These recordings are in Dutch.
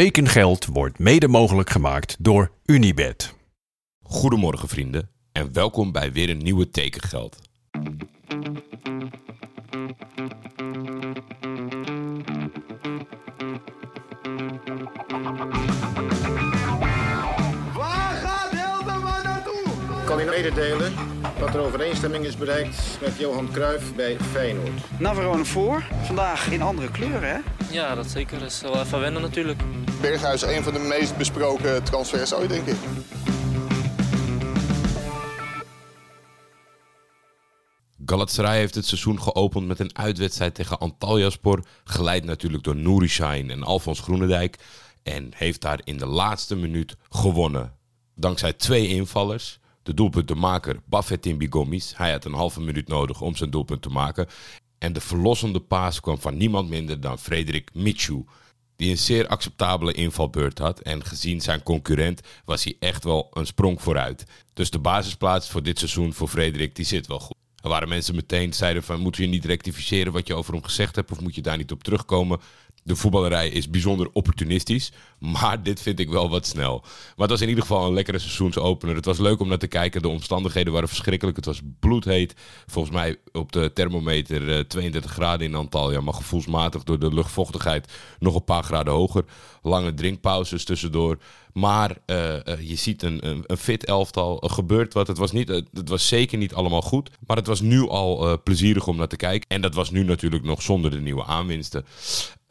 Tekengeld wordt mede mogelijk gemaakt door Unibed. Goedemorgen vrienden en welkom bij weer een nieuwe Tekengeld. Waar gaat Hildeman naartoe? kan u mededelen dat er overeenstemming is bereikt met Johan Cruijff bij Feyenoord. Navarone voor. Vandaag in andere kleuren, hè? Ja, dat zeker. Dat is wel even wennen natuurlijk. Berghuis een van de meest besproken transfers ooit, denk ik. Galatasaray heeft het seizoen geopend met een uitwedstrijd tegen Antalyaspor, geleid natuurlijk door Nouri Sahin en Alfons Groenendijk en heeft daar in de laatste minuut gewonnen. Dankzij twee invallers, de doelpuntenmaker Buffetin Gomis, hij had een halve minuut nodig om zijn doelpunt te maken en de verlossende paas kwam van niemand minder dan Frederik Michu, die een zeer acceptabele invalbeurt had. En gezien zijn concurrent was hij echt wel een sprong vooruit. Dus de basisplaats voor dit seizoen voor Frederik, die zit wel goed. Er waren mensen meteen zeiden van, moet je niet rectificeren wat je over hem gezegd hebt of moet je daar niet op terugkomen? De voetballerij is bijzonder opportunistisch, maar dit vind ik wel wat snel. Maar het was in ieder geval een lekkere seizoensopener. Het was leuk om naar te kijken. De omstandigheden waren verschrikkelijk. Het was bloedheet. Volgens mij op de thermometer eh, 32 graden in Antalya, maar gevoelsmatig door de luchtvochtigheid nog een paar graden hoger. Lange drinkpauzes tussendoor. Maar eh, eh, je ziet een, een, fit elftal. Gebeurt wat. Het was, niet, eh, het was zeker niet allemaal goed. Maar het was nu al eh, plezierig om naar te kijken. En dat was nu natuurlijk nog zonder de nieuwe aanwinsten.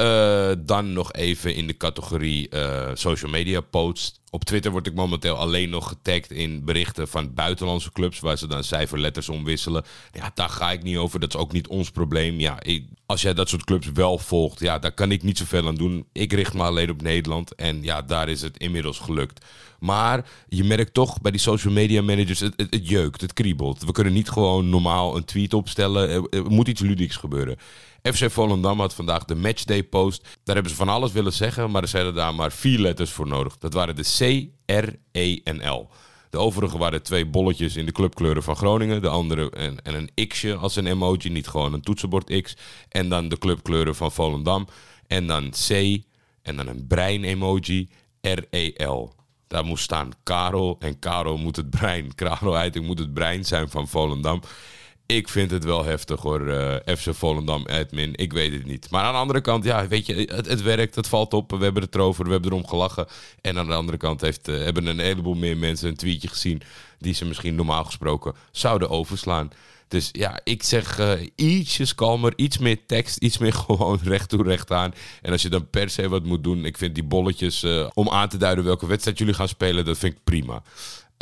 Eh, dan nog even in de categorie eh, social media posts. Op Twitter word ik momenteel alleen nog getagd in berichten van buitenlandse clubs. Waar ze dan cijferletters omwisselen. Ja, daar ga ik niet over. Dat is ook niet ons probleem. Ja, ik- als jij dat soort clubs wel volgt, ja, daar kan ik niet zoveel aan doen. Ik richt me alleen op Nederland. En ja, daar is het inmiddels gelukt. Maar je merkt toch bij die social media managers, het, het, het jeukt, het kriebelt. We kunnen niet gewoon normaal een tweet opstellen. Er, er moet iets ludieks gebeuren. FC Volendam had vandaag de matchday post. Daar hebben ze van alles willen zeggen, maar er zijn daar maar vier letters voor nodig. Dat waren de C, R, E en L. De overige waren twee bolletjes in de clubkleuren van Groningen. De andere en, en een x'je als een emoji, niet gewoon een toetsenbord X. En dan de clubkleuren van Volendam. En dan C en dan een brein emoji, R-E-L. Daar moest staan Karel en Karel moet het brein. Karel Heiting moet het brein zijn van Volendam. Ik vind het wel heftig hoor, eh, FC Volendam admin. Ik weet het niet. Maar aan de andere kant, ja, weet je, het, het werkt, het valt op. We hebben het erover, we hebben erom gelachen. En aan de andere kant heeft, eh, hebben een heleboel meer mensen een tweetje gezien... die ze misschien normaal gesproken zouden overslaan. Dus ja, ik zeg eh, ietsjes kalmer, iets meer tekst, iets meer gewoon recht toe recht aan. En als je dan per se wat moet doen, ik vind die bolletjes om aan te duiden welke wedstrijd jullie gaan spelen, dat vind ik prima.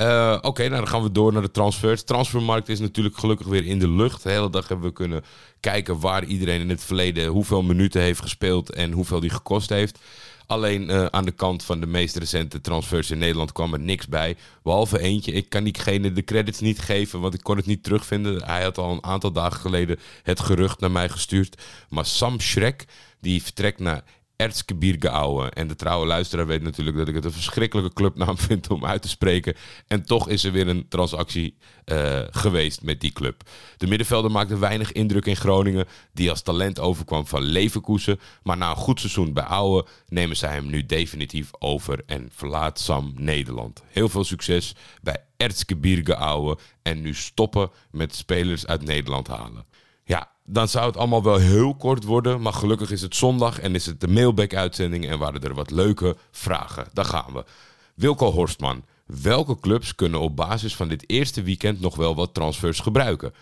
Eh, Oké, nou dan gaan we door naar de transfers. Transfermarkt is natuurlijk gelukkig weer in de lucht. De hele dag hebben we kunnen kijken waar iedereen in het verleden hoeveel minuten heeft gespeeld en hoeveel die gekost heeft. Alleen eh, aan de kant van de meest recente transfers in Nederland kwam er niks bij. Behalve eentje. Ik kan diegene de credits niet geven, want ik kon het niet terugvinden. Hij had al een aantal dagen geleden het gerucht naar mij gestuurd. Maar Sam Schrek, die vertrekt naar Erzgebirge En de trouwe luisteraar weet natuurlijk dat ik het een verschrikkelijke clubnaam vind om uit te spreken. En toch is er weer een transactie eh, geweest met die club. De middenvelder maakte weinig indruk in Groningen, die als talent overkwam van Leverkusen. Maar na een goed seizoen bij Ouwe nemen zij hem nu definitief over en verlaat Sam Nederland. Heel veel succes bij Erzgebirge Ouwe en nu stoppen met spelers uit Nederland halen. Ja, dan zou het allemaal wel heel kort worden. Maar gelukkig is het zondag en is het de mailback-uitzending en waren er wat leuke vragen. Daar gaan we. Wilco Horstman. Welke clubs kunnen op basis van dit eerste weekend nog wel wat transfers gebruiken?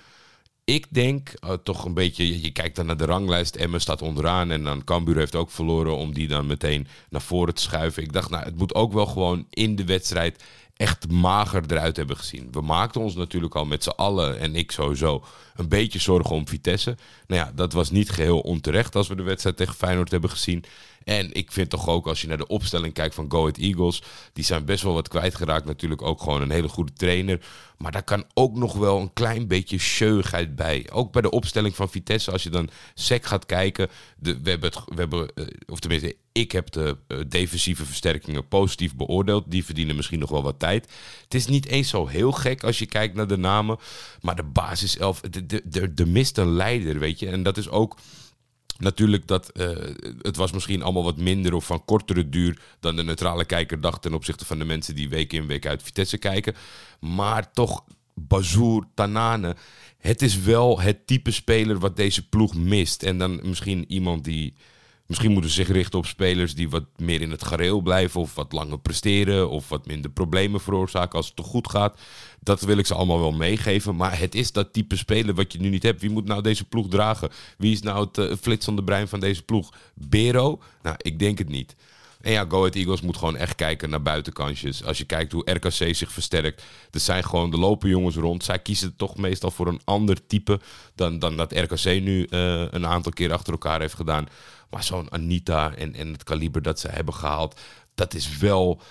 Ik denk eh, toch een beetje, je, kijkt dan naar de ranglijst. Emmen staat onderaan en dan Cambuur heeft ook verloren om die dan meteen naar voren te schuiven. Ik dacht, nou, het moet ook wel gewoon in de wedstrijd echt mager eruit hebben gezien. We maakten ons natuurlijk al met z'n allen, en ik sowieso, een beetje zorgen om Vitesse. Nou ja, dat was niet geheel onterecht als we de wedstrijd tegen Feyenoord hebben gezien. En ik vind toch ook, als je naar de opstelling kijkt van Go Ahead Eagles... die zijn best wel wat kwijtgeraakt. Natuurlijk ook gewoon een hele goede trainer. Maar daar kan ook nog wel een klein beetje scheugheid bij. Ook bij de opstelling van Vitesse, als je dan sec gaat kijken... De, we hebben we hebben, eh, of tenminste, ik heb de eh, defensieve versterkingen positief beoordeeld. Die verdienen misschien nog wel wat tijd. Het is niet eens zo heel gek als je kijkt naar de namen. Maar de basiself, de, de, de, de mist een leider, weet je. En dat is ook Natuurlijk, dat, eh, het was misschien allemaal wat minder of van kortere duur dan de neutrale kijker dacht ten opzichte van de mensen die week in week uit Vitesse kijken. Maar toch, Bazoer, Tanane, het is wel het type speler wat deze ploeg mist. En dan misschien iemand die Misschien moeten ze zich richten op spelers die wat meer in het gareel blijven. Of wat langer presteren. Of wat minder problemen veroorzaken als het te goed gaat. Dat wil ik ze allemaal wel meegeven. Maar het is dat type speler wat je nu niet hebt. Wie moet nou deze ploeg dragen? Wie is nou het uh, flitsende brein van deze ploeg? Bero? Nou, ik denk het niet. En ja, Go Ahead Eagles moet gewoon echt kijken naar buitenkansjes. Als je kijkt hoe RKC zich versterkt. Er zijn gewoon de lopen jongens rond. Zij kiezen toch meestal voor een ander type dan, dan dat RKC nu uh, een aantal keer achter elkaar heeft gedaan. Maar zo'n Anita en, en het kaliber dat ze hebben gehaald, dat is wel,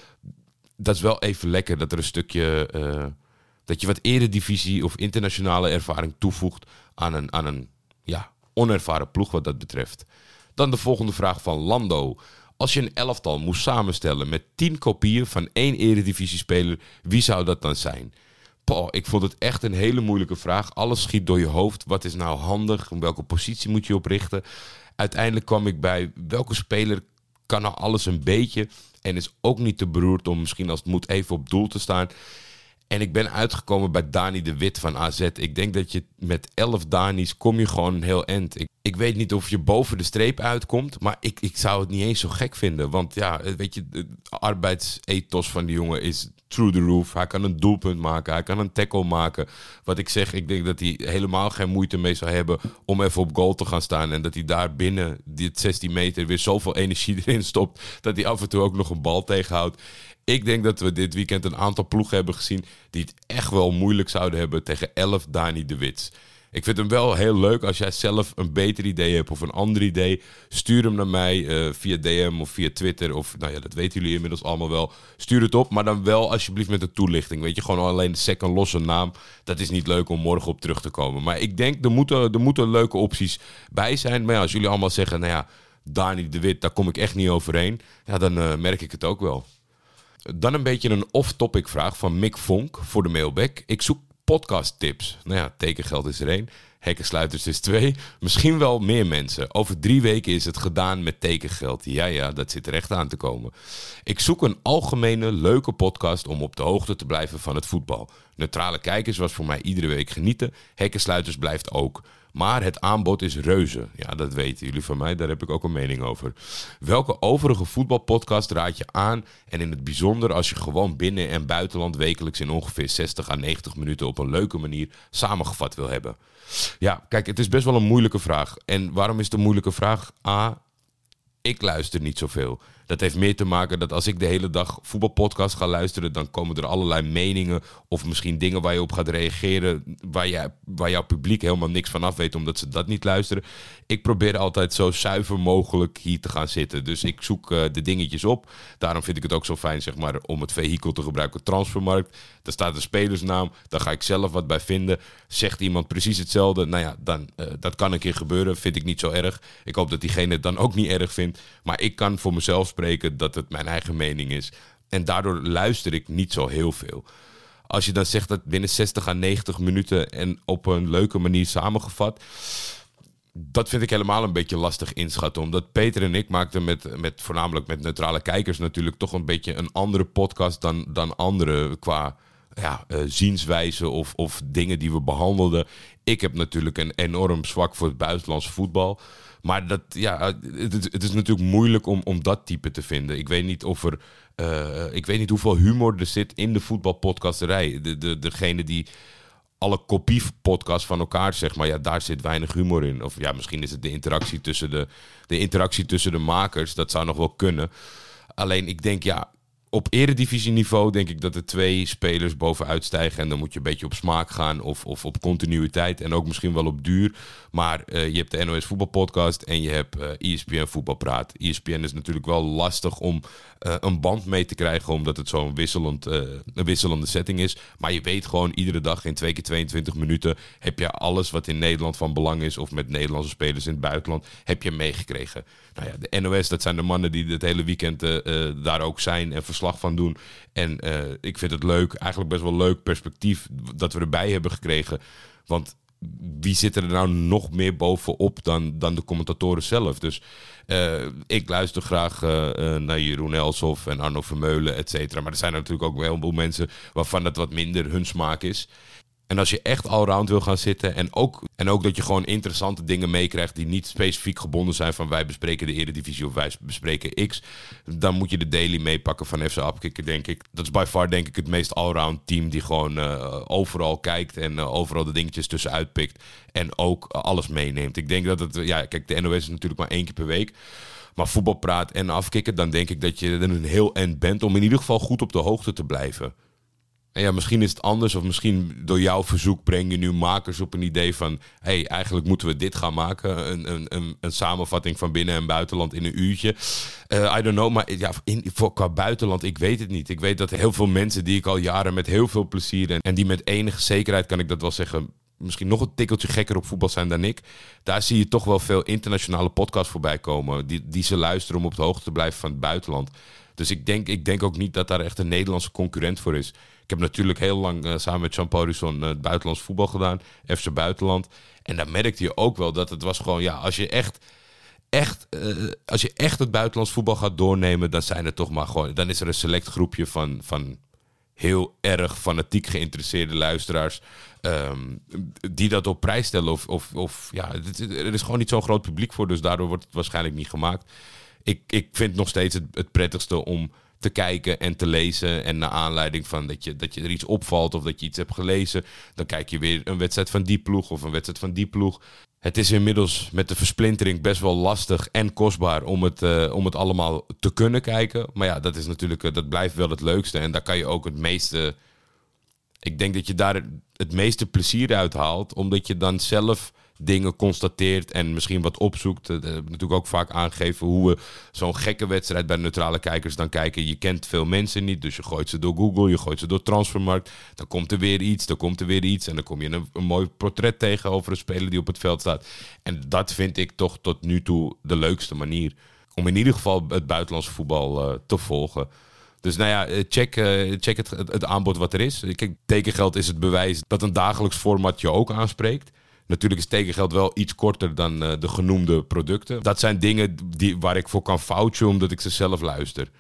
dat is wel even lekker dat er een stukje. Uh, dat je wat eredivisie of internationale ervaring toevoegt aan een, aan een ja, onervaren ploeg wat dat betreft. Dan de volgende vraag van Lando. Als je een elftal moest samenstellen met tien kopieën van één eredivisiespeler, wie zou dat dan zijn? Paul, ik vond het echt een hele moeilijke vraag. Alles schiet door je hoofd. Wat is nou handig? welke positie moet je oprichten? uiteindelijk kwam ik bij welke speler kan nou alles een beetje. En is ook niet te beroerd om misschien als het moet even op doel te staan. En ik ben uitgekomen bij Dani de Wit van AZ. Ik denk dat je met 11 Dani's kom je gewoon heel end. Ik, weet niet of je boven de streep uitkomt, maar ik, ik zou het niet eens zo gek vinden. Want ja, weet je, de arbeidsethos van die jongen is through the roof. Hij kan een doelpunt maken, hij kan een tackle maken. Wat ik zeg, ik denk dat hij helemaal geen moeite mee zou hebben om even op goal te gaan staan. En dat hij daar binnen dit 16 meter weer zoveel energie erin stopt, dat hij af en toe ook nog een bal tegenhoudt. Ik denk dat we dit weekend een aantal ploegen hebben gezien die het echt wel moeilijk zouden hebben tegen 11 Dani de Wits. Ik vind hem wel heel leuk. Als jij zelf een beter idee hebt of een ander idee, stuur hem naar mij uh, via DM of via Twitter. Of nou ja, dat weten jullie inmiddels allemaal wel. Stuur het op, maar dan wel alsjeblieft met een toelichting. Weet je, gewoon alleen de second losse naam. Dat is niet leuk om morgen op terug te komen. Maar ik denk, er moeten, er moeten leuke opties bij zijn. Maar ja, als jullie allemaal zeggen, nou ja, Dani de Wit, daar kom ik echt niet overheen. Ja, dan uh, merk ik het ook wel. Dan een beetje een off-topic vraag van Mick Vonk voor de mailback. Ik zoek podcast tips. Nou ja, tekengeld is er één. Hekkensluiters is twee. Misschien wel meer mensen. Over drie weken is het gedaan met tekengeld. Ja, ja, dat zit er aan te komen. Ik zoek een algemene, leuke podcast om op de hoogte te blijven van het voetbal. Neutrale kijkers was voor mij iedere week genieten. Hekkensluiters blijft ook. Maar het aanbod is reuze. Ja, dat weten jullie van mij. Daar heb ik ook een mening over. Welke overige voetbalpodcast raad je aan? En in het bijzonder als je gewoon binnen- en buitenland wekelijks in ongeveer 60 à 90 minuten op een leuke manier samengevat wil hebben. Ja, kijk, het is best wel een moeilijke vraag. En waarom is het een moeilijke vraag? A, ik luister niet zoveel. Dat heeft meer te maken dat als ik de hele dag voetbalpodcast ga luisteren, dan komen er allerlei meningen of misschien dingen waar je op gaat reageren, waar, je, waar jouw publiek helemaal niks van af weet, omdat ze dat niet luisteren. Ik probeer altijd zo zuiver mogelijk hier te gaan zitten. Dus ik zoek uh, de dingetjes op. Daarom vind ik het ook zo fijn, zeg maar, om het vehikel te gebruiken, transfermarkt. Daar staat een spelersnaam, daar ga ik zelf wat bij vinden. Zegt iemand precies hetzelfde, nou ja, dan, uh, dat kan een keer gebeuren, vind ik niet zo erg. Ik hoop dat diegene het dan ook niet erg vindt. Maar ik kan voor mezelf spreken dat het mijn eigen mening is. En daardoor luister ik niet zo heel veel. Als je dan zegt dat binnen 60 à 90 minuten en op een leuke manier samengevat. Dat vind ik helemaal een beetje lastig inschatten. Omdat Peter en ik maakten met, met voornamelijk met neutrale kijkers natuurlijk toch een beetje een andere podcast dan, dan anderen qua ja, zienswijze of, of dingen die we behandelden. Ik heb natuurlijk een enorm zwak voor het buitenlandse voetbal. Maar dat, ja, het, is, natuurlijk moeilijk om, om dat type te vinden. Ik weet niet of er. Uh, ik weet niet hoeveel humor er zit in de voetbalpodcasterij. De, de, degene die alle kopiepodcasts van elkaar, zeg maar, ja, daar zit weinig humor in. Of ja, misschien is het de interactie tussen de, de interactie tussen de makers. Dat zou nog wel kunnen. Alleen ik denk, ja, op eredivisieniveau denk ik dat er twee spelers bovenuit stijgen. En dan moet je een beetje op smaak gaan of, of op continuïteit. En ook misschien wel op duur. Maar uh, je hebt de NOS Voetbalpodcast en je hebt uh, ESPN Voetbalpraat. ESPN is natuurlijk wel lastig om uh, een band mee te krijgen. Omdat het zo'n wisselend, een wisselende setting is. Maar je weet gewoon iedere dag in twee keer 22 minuten... heb je alles wat in Nederland van belang is... of met Nederlandse spelers in het buitenland, heb je meegekregen. Nou ja, de NOS, dat zijn de mannen die het hele weekend daar ook zijn... en verslag van doen. En ik vind het leuk, eigenlijk best wel leuk perspectief... dat we erbij hebben gekregen... Want wie zit er nou nog meer bovenop dan, dan de commentatoren zelf? Dus eh, ik luister graag eh, eh, naar Jeroen Elshoff en Arno Vermeulen, et cetera. Maar er zijn natuurlijk ook een heleboel mensen waarvan het wat minder hun smaak is. En als je echt allround wil gaan zitten en ook, en ook dat je gewoon interessante dingen meekrijgt die niet specifiek gebonden zijn van wij bespreken de Eredivisie of wij bespreken X, dan moet je de daily meepakken van FC Apkikker, denk ik. Dat is by far denk ik het meest allround team die gewoon uh, overal kijkt en uh, overal de dingetjes tussenuit pikt en ook alles meeneemt. Ik denk dat het, ja kijk de NOS is natuurlijk maar één keer per week. Maar voetbalpraat en afkikken, dan denk ik dat je een heel end bent om in ieder geval goed op de hoogte te blijven. En ja, misschien is het anders, of misschien door jouw verzoek breng je nu makers op een idee van: hey, eigenlijk moeten we dit gaan maken. Een, een, een, een, samenvatting van binnen- en buitenland in een uurtje. Uh, I don't know, maar ja, in, voor, qua buitenland, ik weet het niet. Ik weet dat heel veel mensen die ik al jaren met heel veel plezier en, en die met enige zekerheid, kan ik dat wel zeggen, misschien nog een tikkeltje gekker op voetbal zijn dan ik. Daar zie je toch wel veel internationale podcasts voorbij komen. Die, die ze luisteren om op de hoogte te blijven van het buitenland. Dus ik denk, ik denk ook niet dat daar echt een Nederlandse concurrent voor is. Ik heb natuurlijk heel lang uh, samen met Jean Paulison uh, buitenlands voetbal gedaan. FC Buitenland. En daar merkte je ook wel dat het was gewoon... Ja, als je echt... Echt, uh, als je echt het buitenlands voetbal gaat doornemen, dan zijn er toch maar gewoon. Dan is er een select groepje van, van heel erg fanatiek geïnteresseerde luisteraars. Um, die dat op prijs stellen. Of, of, of ja, er is gewoon niet zo'n groot publiek voor. Dus daardoor wordt het waarschijnlijk niet gemaakt. Ik, ik vind nog steeds het, het prettigste om te kijken en te lezen. En naar aanleiding van dat je, dat je er iets opvalt of dat je iets hebt gelezen, dan kijk je weer een wedstrijd van die ploeg of een wedstrijd van die ploeg. Het is inmiddels met de versplintering best wel lastig en kostbaar om het, uh, om het allemaal te kunnen kijken. Maar ja, dat is natuurlijk, uh, dat blijft wel het leukste. En daar kan je ook het meeste. Ik denk dat je daar het meeste plezier uit haalt, omdat je dan zelf dingen constateert en misschien wat opzoekt. Dat heb ik natuurlijk ook vaak aangegeven hoe we zo'n gekke wedstrijd bij neutrale kijkers dan kijken. Je kent veel mensen niet, dus je gooit ze door Google, je gooit ze door Transfermarkt. Dan komt er weer iets, dan komt er weer iets en dan kom je een, mooi portret tegen over een speler die op het veld staat. En dat vind ik toch tot nu toe de leukste manier om in ieder geval het buitenlandse voetbal uh, te volgen. Dus nou ja, check, uh, check het, het, het, aanbod wat er is. Kijk, tekengeld is het bewijs dat een dagelijks format je ook aanspreekt. Natuurlijk is tekengeld wel iets korter dan uh, de genoemde producten. Dat zijn dingen die, waar ik voor kan foutje omdat ik ze zelf luister.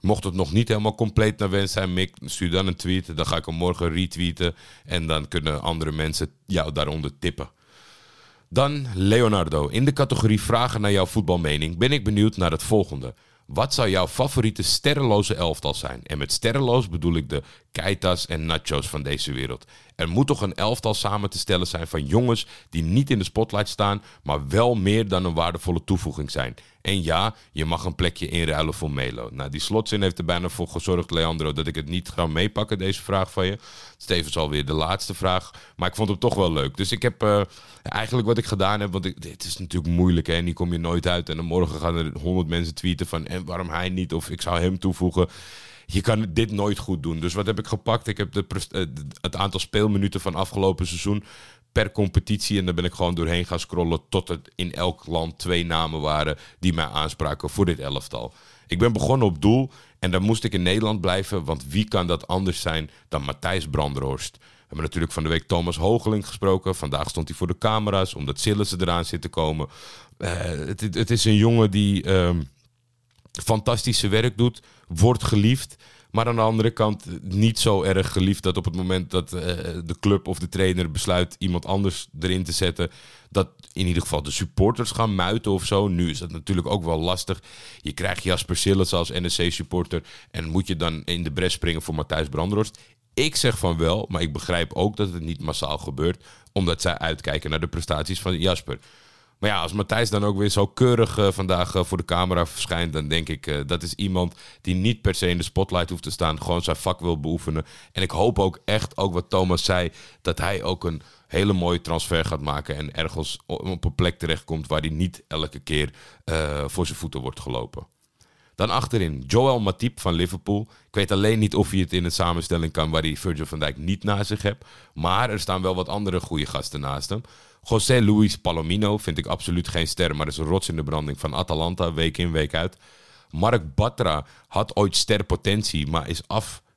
Mocht het nog niet helemaal compleet naar wens zijn, stuur dan een tweet. Dan ga ik hem morgen retweeten. En dan kunnen andere mensen jou daaronder tippen. Dan Leonardo. In de categorie vragen naar jouw voetbalmening ben ik benieuwd naar het volgende. Wat zou jouw favoriete sterrenloze elftal zijn? En met sterrenloos bedoel ik de Keitas en Nachos van deze wereld. Er moet toch een elftal samen te stellen zijn van jongens die niet in de spotlight staan, maar wel meer dan een waardevolle toevoeging zijn. En ja, je mag een plekje inruilen voor Melo. Nou, die slotzin heeft er bijna voor gezorgd, Leandro, dat ik het niet ga meepakken, deze vraag van je. Stevens alweer de laatste vraag, maar ik vond hem toch wel leuk. Dus ik heb uh, eigenlijk wat ik gedaan heb, want ik, dit is natuurlijk moeilijk hè, en die kom je nooit uit. En dan morgen gaan er honderd mensen tweeten van en waarom hij niet of ik zou hem toevoegen je kan dit nooit goed doen. Dus wat heb ik gepakt? Ik heb de, het aantal speelminuten van afgelopen seizoen per competitie. En daar ben ik gewoon doorheen gaan scrollen tot het in elk land twee namen waren die mij aanspraken voor dit elftal. Ik ben begonnen op doel en dan moest ik in Nederland blijven, want wie kan dat anders zijn dan Matthijs Brandhorst? We hebben natuurlijk van de week Thomas Hogeling gesproken. Vandaag stond hij voor de camera's, omdat Sillissen eraan zit te komen. Uh, het, het, is een jongen die uh, fantastische werk doet, wordt geliefd. Maar aan de andere kant niet zo erg geliefd dat op het moment dat uh, de club of de trainer besluit iemand anders erin te zetten, dat in ieder geval de supporters gaan muiten of zo. Nu is dat natuurlijk ook wel lastig. Je krijgt Jasper Sillis als NSC-supporter en moet je dan in de bres springen voor Matthijs Brandhorst. Ik zeg van wel, maar ik begrijp ook dat het niet massaal gebeurt, omdat zij uitkijken naar de prestaties van Jasper. Maar ja, als Matthijs dan ook weer zo keurig uh, vandaag uh, voor de camera verschijnt, dan denk ik uh, dat is iemand die niet per se in de spotlight hoeft te staan, gewoon zijn vak wil beoefenen. En ik hoop ook echt, ook wat Thomas zei, dat hij ook een hele mooie transfer gaat maken en ergens op een plek terechtkomt waar hij niet elke keer voor zijn voeten wordt gelopen. Dan achterin Joel Matip van Liverpool. Ik weet alleen niet of hij het in een samenstelling kan waar hij Virgil van Dijk niet naast zich hebt. Maar er staan wel wat andere goede gasten naast hem. José Luis Palomino vind ik absoluut geen ster, maar is een rots in de branding van Atalanta, week in, week uit. Mark Batra had ooit sterpotentie, maar is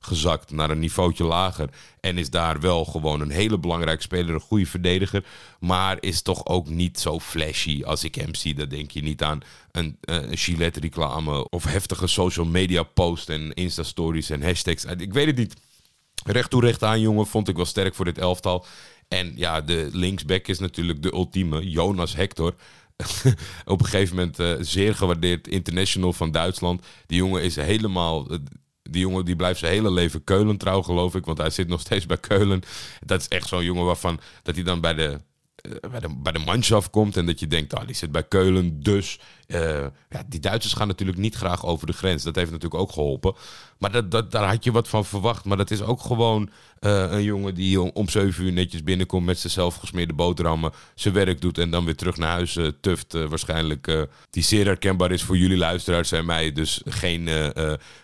gezakt naar een niveautje lager. En is daar wel gewoon een hele belangrijke speler, een goede verdediger. Maar is toch ook niet zo flashy als ik hem zie. Dan denk je niet aan een, uh, Gillette reclame of heftige social media posts en Insta stories en hashtags. Ik weet het niet. Recht toe recht aan, jongen, vond ik wel sterk voor dit elftal. En ja, de linksback is natuurlijk de ultieme, Jonas Hector. op een gegeven moment uh, zeer gewaardeerd international van Duitsland. Die jongen is helemaal. Die jongen die blijft zijn hele leven Keulen trouw, geloof ik. Want hij zit nog steeds bij Keulen. Dat is echt zo'n jongen waarvan dat hij dan bij de eh, bij de, bij de komt en dat je denkt, ah, die zit bij Keulen, dus... Uh, ja, die Duitsers gaan natuurlijk niet graag over de grens. Dat heeft natuurlijk ook geholpen. Maar dat, dat, daar had je wat van verwacht. Maar dat is ook gewoon uh, een jongen die om, 7 uur netjes binnenkomt met zijn zelfgesmeerde boterhammen, zijn werk doet en dan weer terug naar huis uh, tuft. waarschijnlijk die zeer herkenbaar is voor jullie luisteraars en mij. Dus geen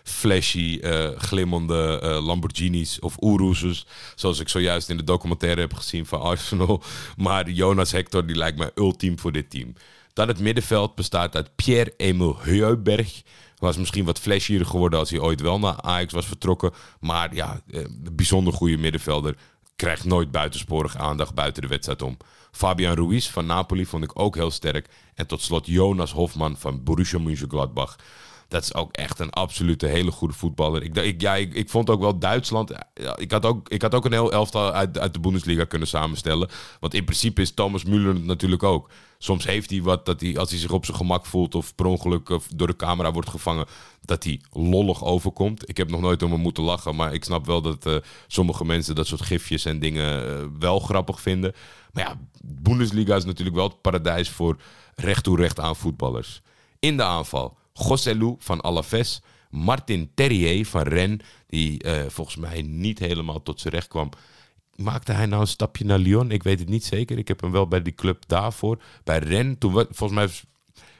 flashy, glimmende Lamborghinis of Urus's, zoals ik zojuist in de documentaire heb gezien van Arsenal. Maar Jonas Hector, die lijkt mij ultiem voor dit team. Dan het middenveld bestaat uit Pierre-Emil Heuberg. Was misschien wat flashier geworden als hij ooit wel naar Ajax was vertrokken. Maar ja, een bijzonder goede middenvelder. Krijgt nooit buitensporige aandacht buiten de wedstrijd om. Fabian Ruiz van Napoli vond ik ook heel sterk. En tot slot Jonas Hofman van Borussia Mönchengladbach. Dat is ook echt een absolute hele goede voetballer. Ik, ik, ik, vond ook wel Duitsland. Ik had ook, ik had ook een heel elftal uit, uit de Bundesliga kunnen samenstellen. Want in principe is Thomas Müller natuurlijk ook. Soms heeft hij wat dat hij, als hij zich op zijn gemak voelt of per ongeluk of door de camera wordt gevangen, dat hij lollig overkomt. Ik heb nog nooit om hem moeten lachen, maar ik snap wel dat uh, sommige mensen dat soort gifjes en dingen wel grappig vinden. Maar ja, Bundesliga is natuurlijk wel het paradijs voor recht toe recht aan voetballers. In de aanval. Gosselu van Alaves. Martin Terrier van Rennes, die uh, volgens mij niet helemaal tot zijn recht kwam. Maakte hij nou een stapje naar Lyon? Ik weet het niet zeker. Ik heb hem wel bij die club daarvoor. Bij Rennes, toen, volgens, mij,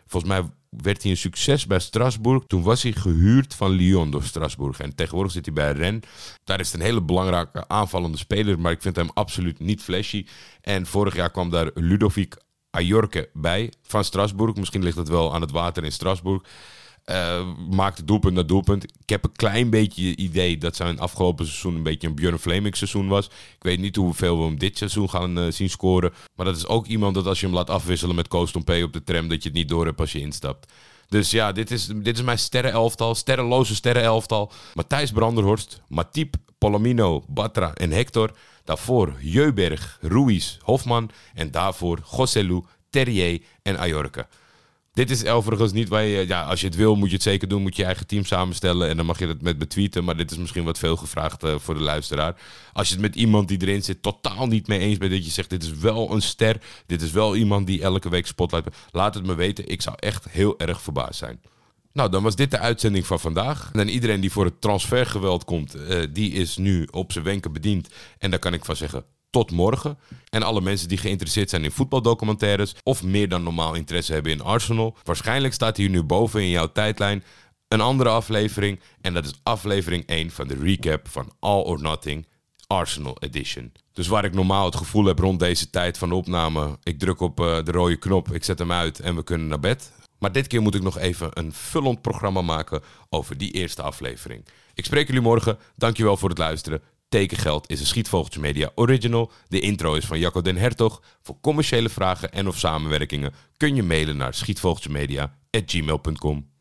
volgens mij werd hij een succes bij Strasbourg. Toen was hij gehuurd van Lyon door Strasbourg. En tegenwoordig zit hij bij Rennes. Daar is het een hele belangrijke aanvallende speler. Maar ik vind hem absoluut niet flashy. En vorig jaar kwam daar Ludovic Ajorke bij van Strasbourg. Misschien ligt het wel aan het water in Strasbourg. Uh, maakte doelpunt na doelpunt. Ik heb een klein beetje idee dat zijn afgelopen seizoen een beetje een Björn Fleming seizoen was. Ik weet niet hoeveel we hem dit seizoen gaan uh, zien scoren. Maar dat is ook iemand dat als je hem laat afwisselen met Koos P op de tram, dat je het niet door hebt als je instapt. Dus ja, dit is, dit is mijn sterrenelftal. Sterrenloze sterrenelftal. Matthijs Branderhorst, Matip, Polomino, Batra en Hector. Daarvoor Jeuberg, Ruiz, Hofman. En daarvoor Gosselu, Terrier en Ajorca. Dit is overigens niet waar je... Ja, als je het wil, moet je het zeker doen. Moet je eigen team samenstellen. En dan mag je het met betweeten. Maar dit is misschien wat veel gevraagd uh, voor de luisteraar. Als je het met iemand die erin zit totaal niet mee eens bent. Dat je zegt, dit is wel een ster. Dit is wel iemand die elke week spotlight... Laat het me weten. Ik zou echt heel erg verbaasd zijn. Nou, dan was dit de uitzending van vandaag. En iedereen die voor het transfergeweld komt, uh, die is nu op zijn wenken bediend. En daar kan ik van zeggen, tot morgen. En alle mensen die geïnteresseerd zijn in voetbaldocumentaires of meer dan normaal interesse hebben in Arsenal. Waarschijnlijk staat hier nu boven in jouw tijdlijn een andere aflevering. En dat is aflevering 1 van de recap van All or Nothing Arsenal Edition. Dus waar ik normaal het gevoel heb rond deze tijd van opname, ik druk op uh, de rode knop, ik zet hem uit en we kunnen naar bed. Maar dit keer moet ik nog even een vullend programma maken over die eerste aflevering. Ik spreek jullie morgen. Dankjewel voor het luisteren. Tekengeld is een Schietvogeltje Media original. De intro is van Jacco den Hertog. Voor commerciële vragen en of samenwerkingen kun je mailen naar schietvogeltjemedia.gmail.com.